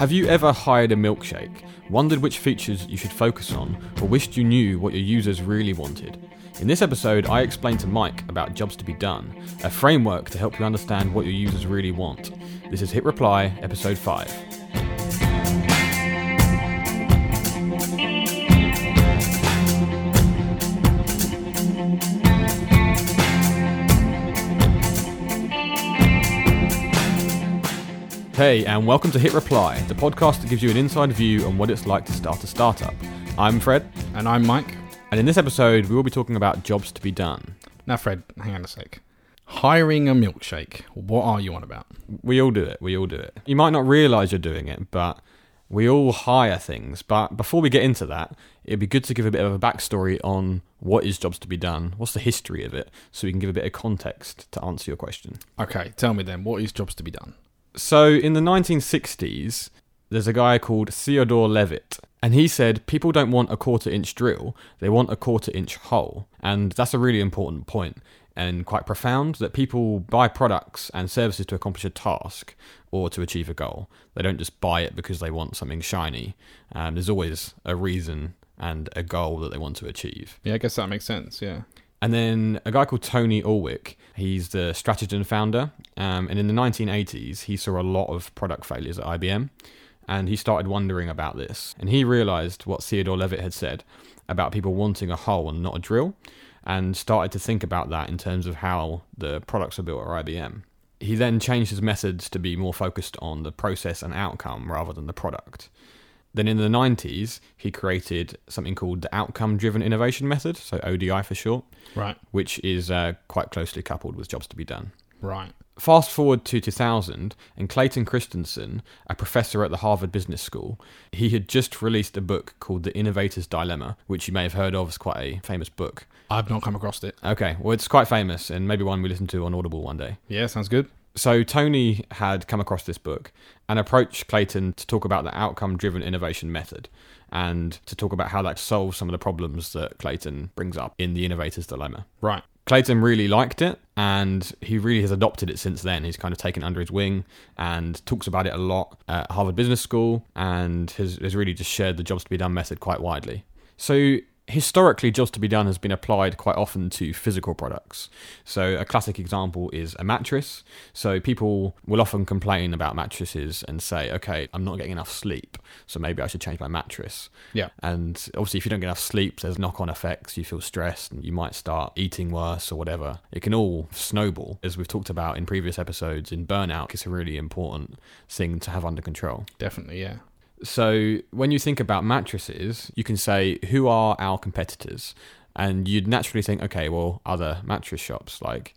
Have you ever hired a milkshake, wondered which features you should focus on, or wished you knew what your users really wanted? In this episode, I explain to Mike about Jobs to be Done, a framework to help you understand what your users really want. This is Hit Reply, Episode 5. Hey, and welcome to Hit Reply, the podcast that gives you an inside view on what it's like to start a startup. I'm Fred, And I'm Mike. and in this episode, we will be talking about jobs to be done. Now, Fred, hang on a sec. Hiring a milkshake. What are you on about? We all do it. We all do it. You might not realize you're doing it, but we all hire things. But before we get into that, it'd be good to give a bit of a backstory on what is jobs to be done, what's the history of it, so we can give a bit of context to answer your question. Okay, tell me then, what is jobs to be done? So in the 1960s, there's a guy called Theodore Levitt, and he said people don't want a quarter inch drill, they want a quarter inch hole. And that's a really important point and quite profound that people buy products and services to accomplish a task or to achieve a goal. They don't just buy it because they want something shiny. Um, there's always a reason and a goal that they want to achieve. Yeah, I guess that makes sense, yeah. And then a guy called Tony Ulwick, he's the Strategyn founder. Um, and in the 1980s, he saw a lot of product failures at IBM. And he started wondering about this. And he realized what Theodore Levitt had said about people wanting a hole and not a drill. And started to think about that in terms of how the products are built at IBM. He then changed his methods to be more focused on the process and outcome rather than the product. Then in the 90s, he created something called the Outcome Driven Innovation Method, so ODI for short, Right, which is uh, quite closely coupled with jobs to be done. right. Fast forward to 2000, and Clayton Christensen, a professor at the Harvard Business School, he had just released a book called The Innovator's Dilemma, which you may have heard of as quite a famous book. I've not come across it. Okay, well, it's quite famous, and maybe one we listen to on Audible one day. Yeah, sounds good. So Tony had come across this book and approached Clayton to talk about the outcome driven innovation method and to talk about how that solves some of the problems that Clayton brings up in the innovator's dilemma. Right. Clayton really liked it and he really has adopted it since then. He's kind of taken it under his wing and talks about it a lot at Harvard Business School and has, has really just shared the jobs to be done method quite widely. So historically jobs to be done has been applied quite often to physical products. So a classic example is a mattress. So people will often complain about mattresses and say okay i'm not getting enough sleep so maybe i should change my mattress. Yeah. and obviously if you don't get enough sleep there's knock-on effects. You feel stressed and you might start eating worse or whatever. It can all snowball as we've talked about in previous episodes in burnout. It's a really important thing to have under control. Definitely, yeah. So when you think about mattresses, you can say who are our competitors, and you'd naturally think, okay, well, other mattress shops like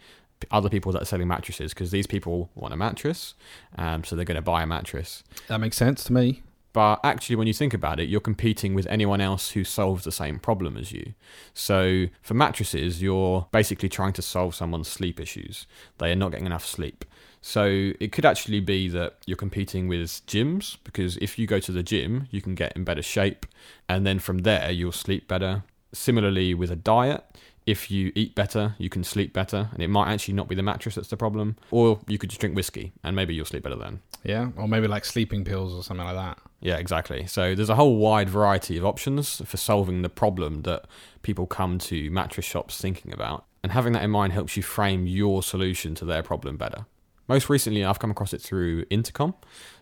other people that are selling mattresses because these people want a mattress, um, so they're going to buy a mattress. That makes sense to me. But actually, when you think about it, you're competing with anyone else who solves the same problem as you. So for mattresses, you're basically trying to solve someone's sleep issues. They are not getting enough sleep. So it could actually be that you're competing with gyms because if you go to the gym, you can get in better shape, and then from there, you'll sleep better. Similarly, with a diet, if you eat better, you can sleep better, and it might actually not be the mattress that's the problem. Or you could just drink whiskey, and maybe you'll sleep better then. Yeah. Or maybe like sleeping pills or something like that. Yeah, exactly. So there's a whole wide variety of options for solving the problem that people come to mattress shops thinking about. And having that in mind helps you frame your solution to their problem better. Most recently, I've come across it through Intercom.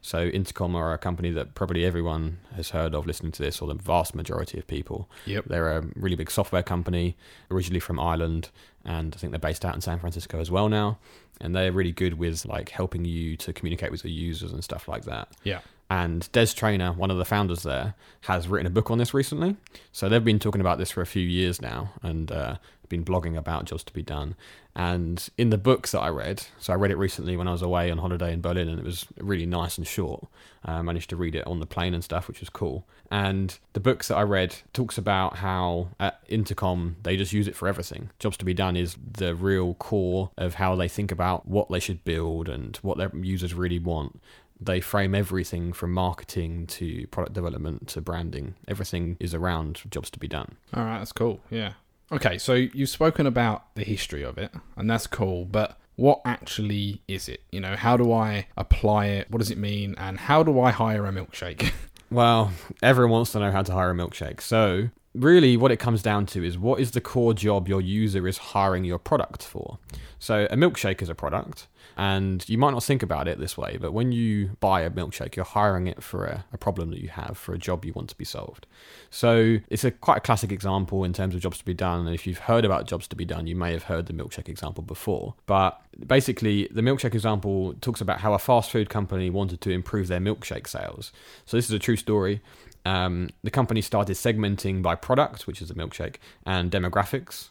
So, Intercom are a company that probably everyone has heard of listening to this, or the vast majority of people. Yep. They're a really big software company, originally from Ireland, and I think they're based out in San Francisco as well now. And they're really good with like helping you to communicate with your users and stuff like that. Yeah. And Des Traynor, one of the founders there, has written a book on this recently. So they've been talking about this for a few years now and uh, been blogging about jobs to be done. And in the book that I read, so I read it recently when I was away on holiday in Berlin, and it was really nice and short. Uh, I managed to read it on the plane and stuff, which was cool. And the books that I read talks about how at Intercom they just use it for everything. Jobs to be done is the real core of how they think about what they should build and what their users really want they frame everything from marketing to product development to branding. Everything is around jobs to be done. All right, that's cool. Yeah. Okay, so you've spoken about the history of it, and that's cool. But what actually is it? You know, how do I apply it? What does it mean? And how do I hire a milkshake? Well, everyone wants to know how to hire a milkshake. So, really, what it comes down to is what is the core job your user is hiring your product for? So, a milkshake is a product, and you might not think about it this way, but when you buy a milkshake, you're hiring it for a, a problem that you have, for a job you want to be solved. So, it's a quite a classic example in terms of jobs to be done. And if you've heard about jobs to be done, you may have heard the milkshake example before. But basically, the milkshake example talks about how a fast food company wanted to improve their milkshake sales. So, this is a true story. Um, the company started segmenting by product, which is a milkshake, and demographics.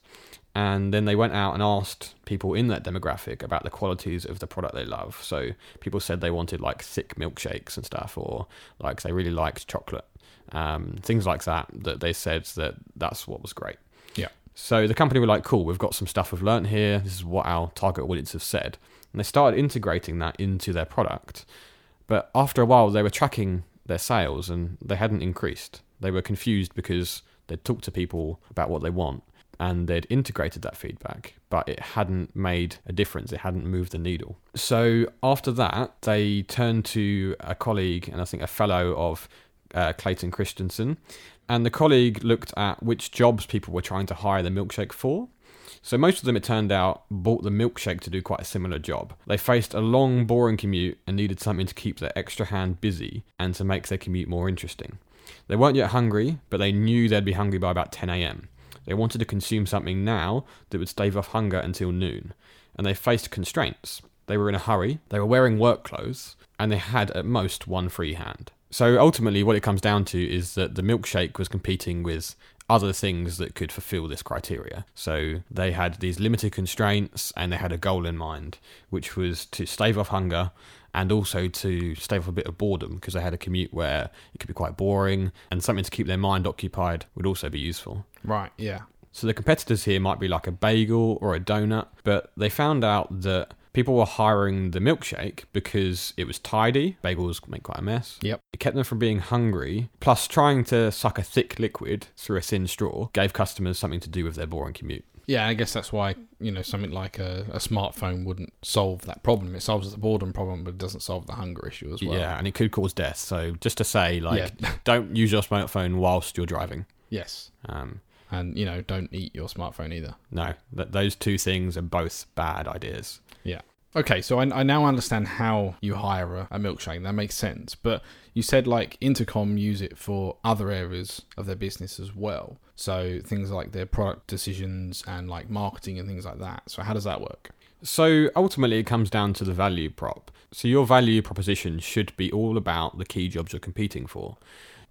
And then they went out and asked people in that demographic about the qualities of the product they love. So people said they wanted like thick milkshakes and stuff, or like they really liked chocolate, um, things like that. That they said that that's what was great. Yeah. So the company were like, cool, we've got some stuff we've learned here. This is what our target audience have said. And they started integrating that into their product. But after a while, they were tracking their sales and they hadn't increased. They were confused because they'd talked to people about what they want and they'd integrated that feedback, but it hadn't made a difference. It hadn't moved the needle. So after that, they turned to a colleague and I think a fellow of uh, Clayton Christensen. And the colleague looked at which jobs people were trying to hire the milkshake for. So most of them, it turned out, bought the milkshake to do quite a similar job. They faced a long, boring commute and needed something to keep their extra hand busy and to make their commute more interesting. They weren't yet hungry, but they knew they'd be hungry by about 10 a.m. They wanted to consume something now that would stave off hunger until noon, and they faced constraints. They were in a hurry, they were wearing work clothes, and they had at most one free hand. So ultimately, what it comes down to is that the milkshake was competing with other things that could fulfill this criteria. So they had these limited constraints and they had a goal in mind, which was to stave off hunger and also to stave off a bit of boredom because they had a commute where it could be quite boring and something to keep their mind occupied would also be useful. Right, yeah. So the competitors here might be like a bagel or a donut, but they found out that people were hiring the milkshake because it was tidy. Bagels make quite a mess. Yep. It kept them from being hungry. Plus, trying to suck a thick liquid through a thin straw gave customers something to do with their boring commute. Yeah, I guess that's why, you know, something like a, a smartphone wouldn't solve that problem. It solves the boredom problem, but it doesn't solve the hunger issue as well. Yeah, and it could cause death. So just to say, like, Yeah. don't use your smartphone whilst you're driving. Yes. Um, And, you know, don't eat your smartphone either. no, th- those two things are both bad ideas. Okay, so I, I now understand how you hire a, a milkshake. That makes sense. But you said like Intercom use it for other areas of their business as well. So things like their product decisions and like marketing and things like that. So how does that work? So ultimately, it comes down to the value prop. So your value proposition should be all about the key jobs you're competing for.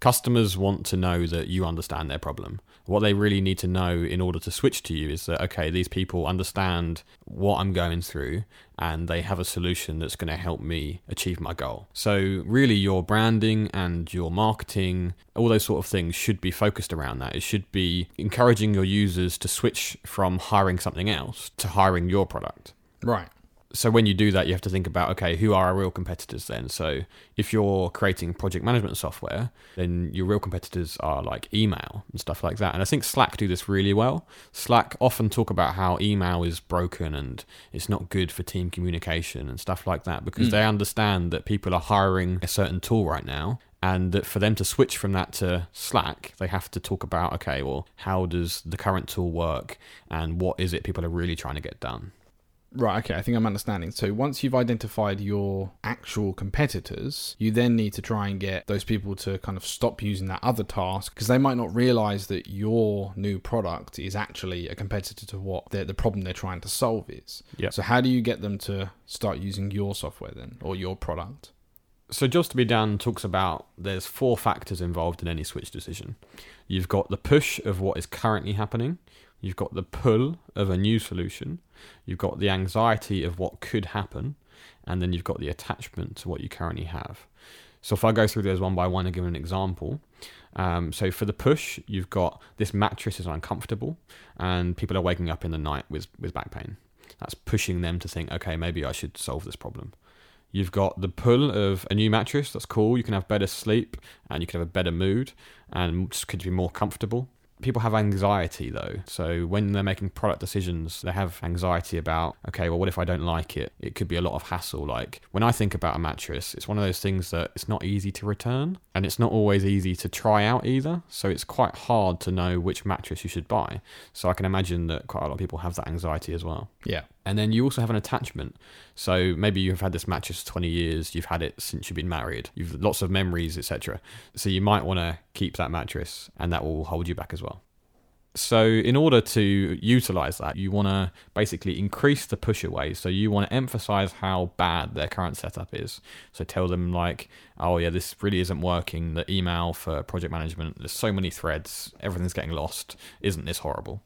Customers want to know that you understand their problem. What they really need to know in order to switch to you is that, okay, these people understand what I'm going through and they have a solution that's going to help me achieve my goal. So, really, your branding and your marketing, all those sort of things should be focused around that. It should be encouraging your users to switch from hiring something else to hiring your product Right. So when you do that, you have to think about okay, who are our real competitors then? So if you're creating project management software, then your real competitors are like email and stuff like that. And I think Slack do this really well. Slack often talk about how email is broken and it's not good for team communication and stuff like that because hmm. they understand that people are hiring a certain tool right now. And that for them to switch from that to Slack, they have to talk about okay, well, how does the current tool work, and what is it people are really trying to get done? Right, okay, I think I'm understanding. So once you've identified your actual competitors, you then need to try and get those people to kind of stop using that other task because they might not realize that your new product is actually a competitor to what the, the problem they're trying to solve is. Yep. So how do you get them to start using your software then or your product? So just to be done talks about there's four factors involved in any switch decision. You've got the push of what is currently happening, you've got the pull of a new solution, you've got the anxiety of what could happen, and then you've got the attachment to what you currently have. So if I go through those one by one and give an example, um, so for the push, you've got this mattress is uncomfortable, and people are waking up in the night with with back pain. That's pushing them to think, okay, maybe I should solve this problem. You've got the pull of a new mattress. That's cool. You can have better sleep and you can have a better mood and could be more comfortable. People have anxiety though. So when they're making product decisions, they have anxiety about, okay, well, what if I don't like it? It could be a lot of hassle. Like when I think about a mattress, it's one of those things that it's not easy to return and it's not always easy to try out either. So it's quite hard to know which mattress you should buy. So I can imagine that quite a lot of people have that anxiety as well. Yeah. And then you also have an attachment. So maybe you've had this mattress for 20 years, you've had it since you've been married, you've lots of memories, etc. So you might want to keep that mattress and that will hold you back as well. So, in order to utilize that, you want to basically increase the push away. So, you want to emphasize how bad their current setup is. So, tell them, like, oh, yeah, this really isn't working. The email for project management, there's so many threads, everything's getting lost. Isn't this horrible?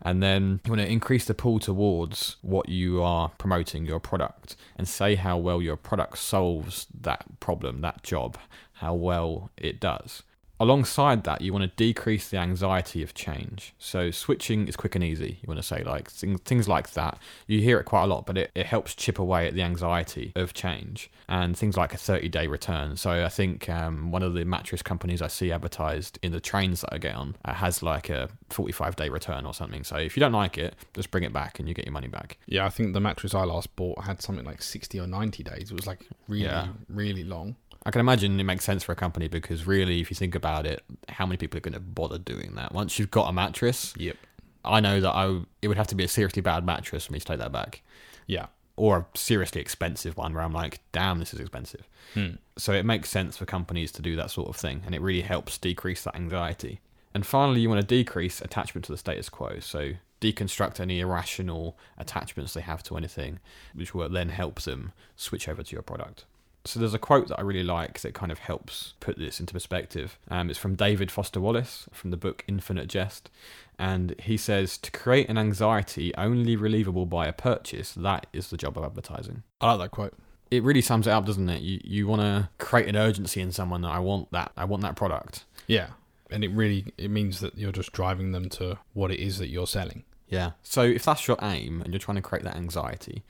And then you want to increase the pull towards what you are promoting, your product, and say how well your product solves that problem, that job, how well it does. Alongside that, you want to decrease the anxiety of change. So switching is quick and easy. You want to say like things, things like that. You hear it quite a lot, but it, it helps chip away at the anxiety of change and things like a 30 day return. So I think um, one of the mattress companies I see advertised in the trains that I get on uh, has like a 45 day return or something. So if you don't like it, just bring it back and you get your money back. Yeah, I think the mattress I last bought had something like 60 or 90 days. It was like really, Yeah. really long. I can imagine it makes sense for a company because really, if you think about it, how many people are going to bother doing that? Once you've got a mattress, Yep. I know that I it would have to be a seriously bad mattress for me to take that back, Yeah. or a seriously expensive one where I'm like, damn, this is expensive. Hmm. So it makes sense for companies to do that sort of thing, and it really helps decrease that anxiety. And finally, you want to decrease attachment to the status quo. So deconstruct any irrational attachments they have to anything, which will then help them switch over to your product. So there's a quote that I really like that kind of helps put this into perspective. Um, it's from David Foster Wallace from the book Infinite Jest, and he says, "To create an anxiety only relievable by a purchase, that is the job of advertising." I like that quote. It really sums it up, doesn't it? You you want to create an urgency in someone that I want that I want that product. Yeah. And it really it means that you're just driving them to what it is that you're selling. Yeah. So if that's your aim and you're trying to create that anxiety,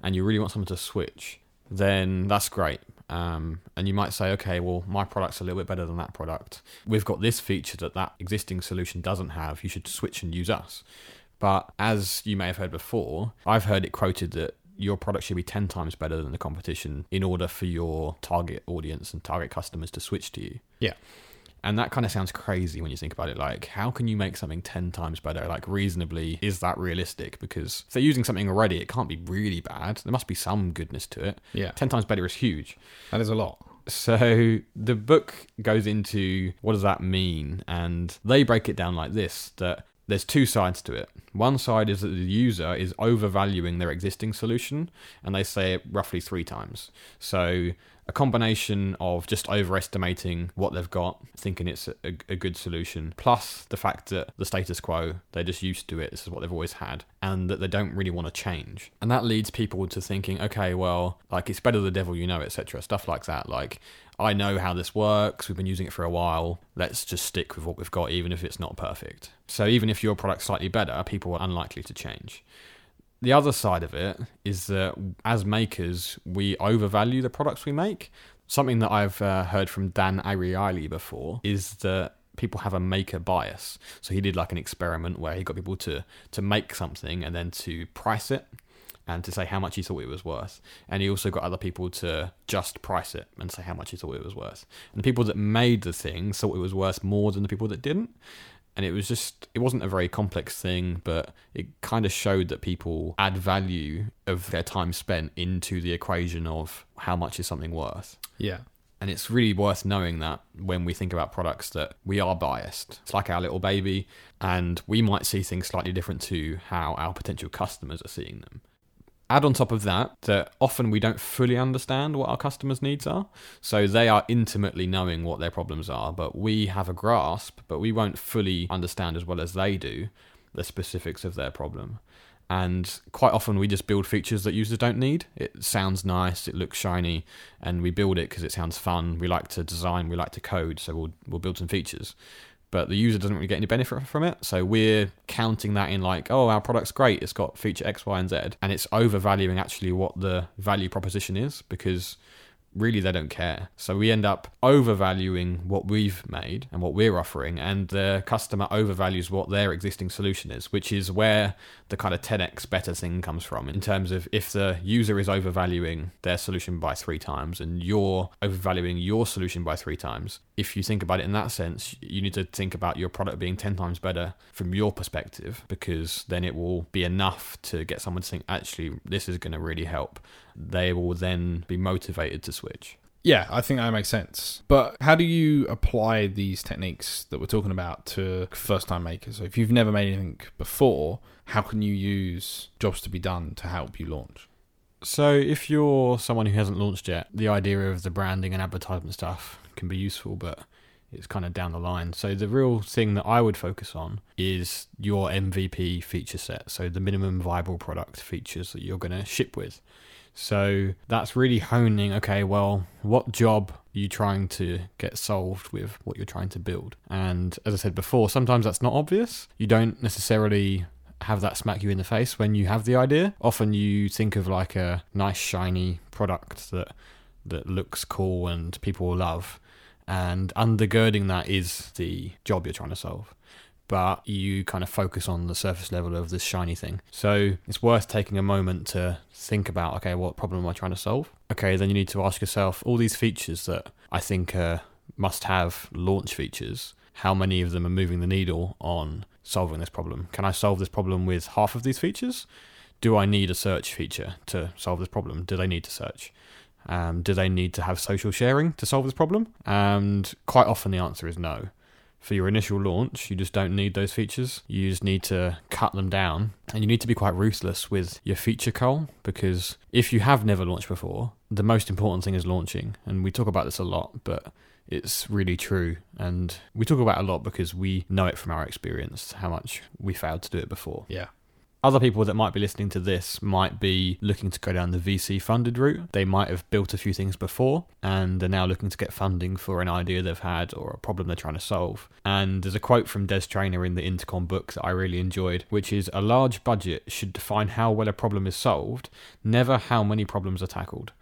and you really want someone to switch, then that's great. Um, and you might say, okay, well, my product's a little bit better than that product. We've got this feature that that existing solution doesn't have. You should switch and use us. But as you may have heard before, I've heard it quoted that your product should be 10 times better than the competition in order for your target audience and target customers to switch to you. Yeah. And that kind of sounds crazy when you think about it. Like, how can you make something 10 times better? Like, reasonably, is that realistic? Because if they're using something already, it can't be really bad. There must be some goodness to it. Yeah. 10 times better is huge. That is a lot. So the book goes into what does that mean? And they break it down like this that there's two sides to it. One side is that the user is overvaluing their existing solution, and they say it roughly three times. So a combination of just overestimating what they've got, thinking it's a, a good solution, plus the fact that the status quo, they're just used to it, this is what they've always had, and that they don't really want to change. And that leads people to thinking, okay, well, like it's better the devil you know, etc. Stuff like that. Like, I know how this works, we've been using it for a while, let's just stick with what we've got, even if it's not perfect. So even if your product's slightly better, people are unlikely to change. The other side of it is that as makers, we overvalue the products we make. Something that I've uh, heard from Dan Ariely before is that people have a maker bias. So he did like an experiment where he got people to to make something and then to price it and to say how much he thought it was worth. And he also got other people to just price it and say how much he thought it was worth. And the people that made the thing thought it was worth more than the people that didn't and it was just it wasn't a very complex thing but it kind of showed that people add value of their time spent into the equation of how much is something worth. Yeah. and it's really worth knowing that when we think about products that we are biased. It's like our little baby and we might see things slightly different to how our potential customers are seeing them add on top of that that often we don't fully understand what our customers' needs are. So they are intimately knowing what their problems are, but we have a grasp, but we won't fully understand as well as they do the specifics of their problem. And quite often we just build features that users don't need. It sounds nice, it looks shiny, and we build it because it sounds fun. We like to design, we like to code, so we'll we'll build some features but the user doesn't really get any benefit from it. So we're counting that in like, oh, our product's great, it's got feature X, Y, and Z, and it's overvaluing actually what the value proposition is because really they don't care. So we end up overvaluing what we've made and what we're offering, and the customer overvalues what their existing solution is, which is where the kind of 10x better thing comes from in terms of if the user is overvaluing their solution by three times and you're overvaluing your solution by three times. If you think about it in that sense, you need to think about your product being 10 times better from your perspective because then it will be enough to get someone to think, actually, this is going to really help. They will then be motivated to switch. Yeah, I think that makes sense. But how do you apply these techniques that we're talking about to first time makers? So if you've never made anything before, how can you use jobs to be done to help you launch? So, if you're someone who hasn't launched yet, the idea of the branding and advertisement stuff can be useful, but it's kind of down the line. So, the real thing that I would focus on is your MVP feature set. So, the minimum viable product features that you're going to ship with. So, that's really honing okay, well, what job are you trying to get solved with what you're trying to build? And as I said before, sometimes that's not obvious. You don't necessarily have that smack you in the face when you have the idea. Often you think of like a nice shiny product that that looks cool and people will love, and undergirding that is the job you're trying to solve. But you kind of focus on the surface level of this shiny thing. So it's worth taking a moment to think about okay, what problem am I trying to solve? Okay, then you need to ask yourself all these features that I think must have launch features, how many of them are moving the needle on solving this problem? Can I solve this problem with half of these features? Do I need a search feature to solve this problem? Do they need to search? Um, do they need to have social sharing to solve this problem? And quite often the answer is no. For your initial launch, you just don't need those features. You just need to cut them down. And you need to be quite ruthless with your feature cull because if you have never launched before, the most important thing is launching. And we talk about this a lot, but it's really true. And we talk about a lot because we know it from our experience how much we failed to do it before. Yeah. Other people that might be listening to this might be looking to go down the VC funded route. They might have built a few things before and they're now looking to get funding for an idea they've had or a problem they're trying to solve. And there's a quote from Des Traynor in the Intercom book that I really enjoyed, which is a large budget should define how well a problem is solved, never how many problems are tackled.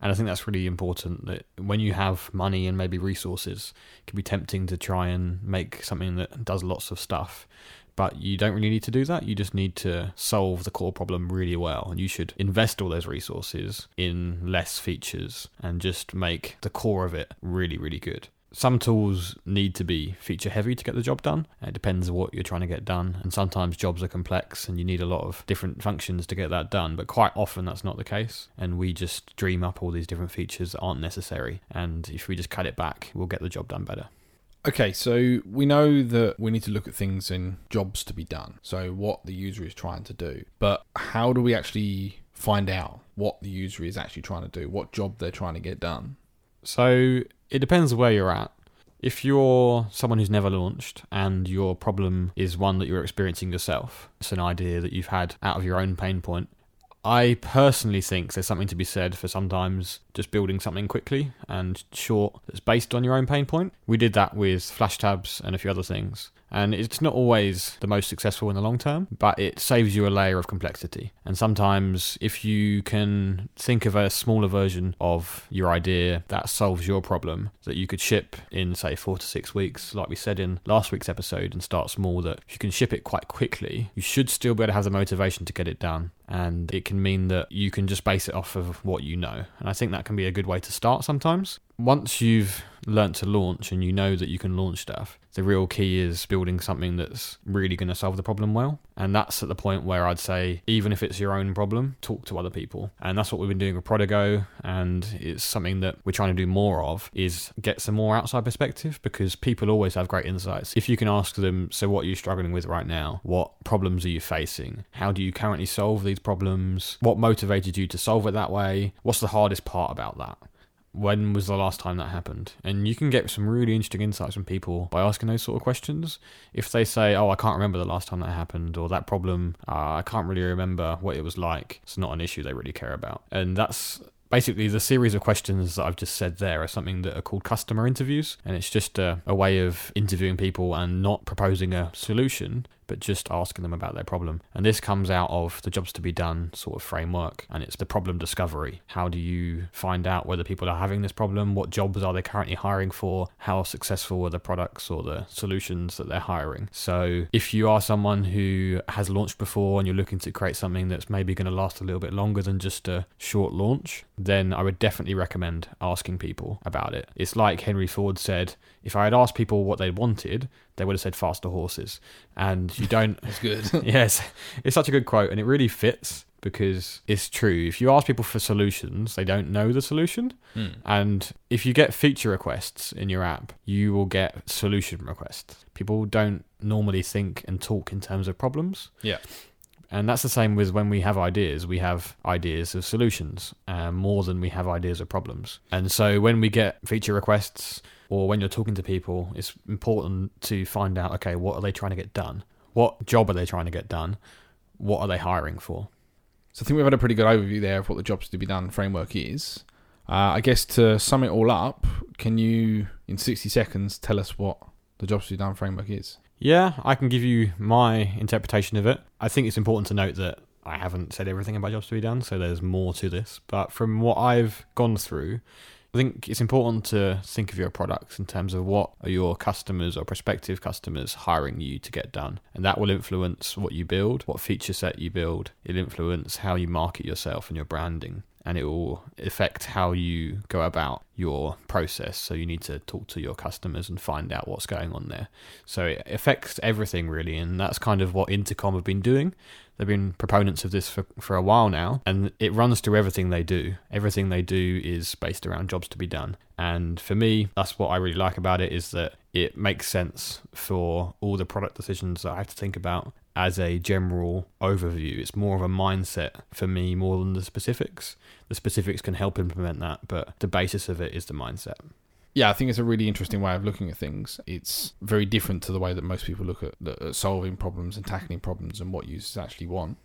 And I think that's really important that when you have money and maybe resources, it can be tempting to try and make something that does lots of stuff. But you don't really need to do that. You just need to solve the core problem really well. And you should invest all those resources in less features and just make the core of it really, really good some tools need to be feature heavy to get the job done. It depends what you're trying to get done. And sometimes jobs are complex and you need a lot of different functions to get that done. But quite often that's not the case. And we just dream up all these different features that aren't necessary. And if we just cut it back, we'll get the job done better. Okay, so we know that we need to look at things in jobs to be done. So what the user is trying to do. But how do we actually find out what the user is actually trying to do, what job they're trying to get done? So it depends where you're at. If you're someone who's never launched and your problem is one that you're experiencing yourself, it's an idea that you've had out of your own pain point. I personally think there's something to be said for sometimes just building something quickly and short that's based on your own pain point. We did that with flash tabs and a few other things. And it's not always the most successful in the long term, but it saves you a layer of complexity. And sometimes, if you can think of a smaller version of your idea that solves your problem that you could ship in, say, four to six weeks, like we said in last week's episode, and start small, that if you can ship it quite quickly, you should still be able to have the motivation to get it done and it can mean that you can just base it off of what you know. And I think that can be a good way to start sometimes once you've learnt to launch and you know that you can launch stuff, the real key is building something that's really going to solve the problem well. And that's at the point where I'd say, even if it's your own problem, talk to other people. And that's what we've been doing with Prodigo. And it's something that we're trying to do more of is get some more outside perspective because people always have great insights. If you can ask them, so what are you struggling with right now? What problems are you facing? How do you currently solve these problems? What motivated you to solve it that way? What's the hardest part about that? when was the last time that happened? And you can get some really interesting insights from people by asking those sort of questions. If they say, "Oh, I can't remember the last time that happened," or "That problem, uh, I can't really remember what it was like," it's not an issue they really care about. And that's basically the series of questions that I've just said there are something that are called customer interviews, and it's just a, a way of interviewing people and not proposing a solution, but just asking them about their problem. And this comes out of the jobs to be done sort of framework, and it's the problem discovery. How do you find out whether people are having this problem? What jobs are they currently hiring for? How successful are the products or the solutions that they're hiring? So if you are someone who has launched before and you're looking to create something that's maybe going to last a little bit longer than just a short launch, then I would definitely recommend asking people about it. It's like Henry Ford said if I had asked people what they wanted, they would have said faster horses. And you don't. That's good. yes, it's such a good quote, and it really fits because it's true. If you ask people for solutions, they don't know the solution. Hmm. And if you get feature requests in your app, you will get solution requests. People don't normally think and talk in terms of problems. Yeah. And that's the same with when we have ideas. We have ideas of solutions uh, more than we have ideas of problems. And so when we get feature requests or when you're talking to people, it's important to find out okay, what are they trying to get done? What job are they trying to get done? What are they hiring for? So I think we've had a pretty good overview there of what the jobs to be done framework is. Uh, I guess to sum it all up, can you, in 60 seconds, tell us what the jobs to be done framework is? Yeah, I can give you my interpretation of it. I think it's important to note that I haven't said everything about jobs to be done, so there's more to this. But from what I've gone through, I think it's important to think of your products in terms of what are your customers or prospective customers hiring you to get done. And that will influence what you build, what feature set you build. It'll influence how you market yourself and your branding. And it will affect how you go about your process. So you need to talk to your customers and find out what's going on there. So it affects everything really. And that's kind of what Intercom have been doing. They've been proponents of this for, for a while now, and it runs through everything they do. Everything they do is based around jobs to be done. And for me, that's what I really like about it is that it makes sense for all the product decisions that I have to think about as a general overview. It's more of a mindset for me more than the specifics. The specifics can help implement that, but the basis of it is the mindset. Yeah, I think it's a really interesting way of looking at things. It's very different to the way that most people look at, at solving problems and tackling problems and what users actually want.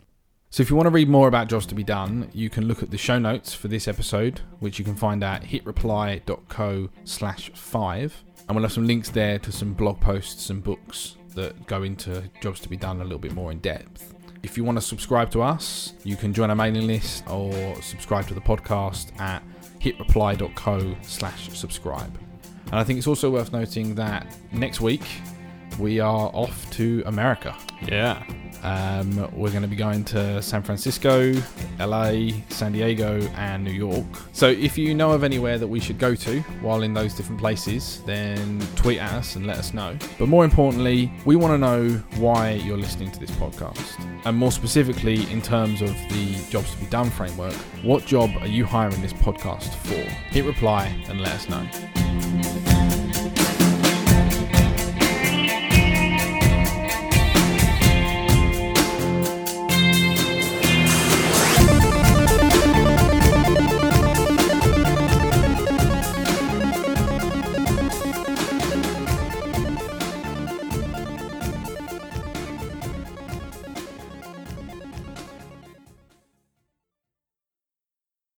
So, if you want to read more about jobs to be done, you can look at the show notes for this episode, which you can find at hitreply.co slash five. And we'll have some links there to some blog posts and books that go into jobs to be done a little bit more in depth. If you want to subscribe to us, you can join our mailing list or subscribe to the podcast at hitreply.co slash subscribe. And I think it's also worth noting that next week we are off to America. Yeah. Um, we're going to be going to San Francisco, LA, San Diego, and New York. So if you know of anywhere that we should go to while in those different places, then tweet at us and let us know. But more importantly, we want to know why you're listening to this podcast. And more specifically, in terms of the jobs to be done framework, what job are you hiring this podcast for? Hit reply and let us know.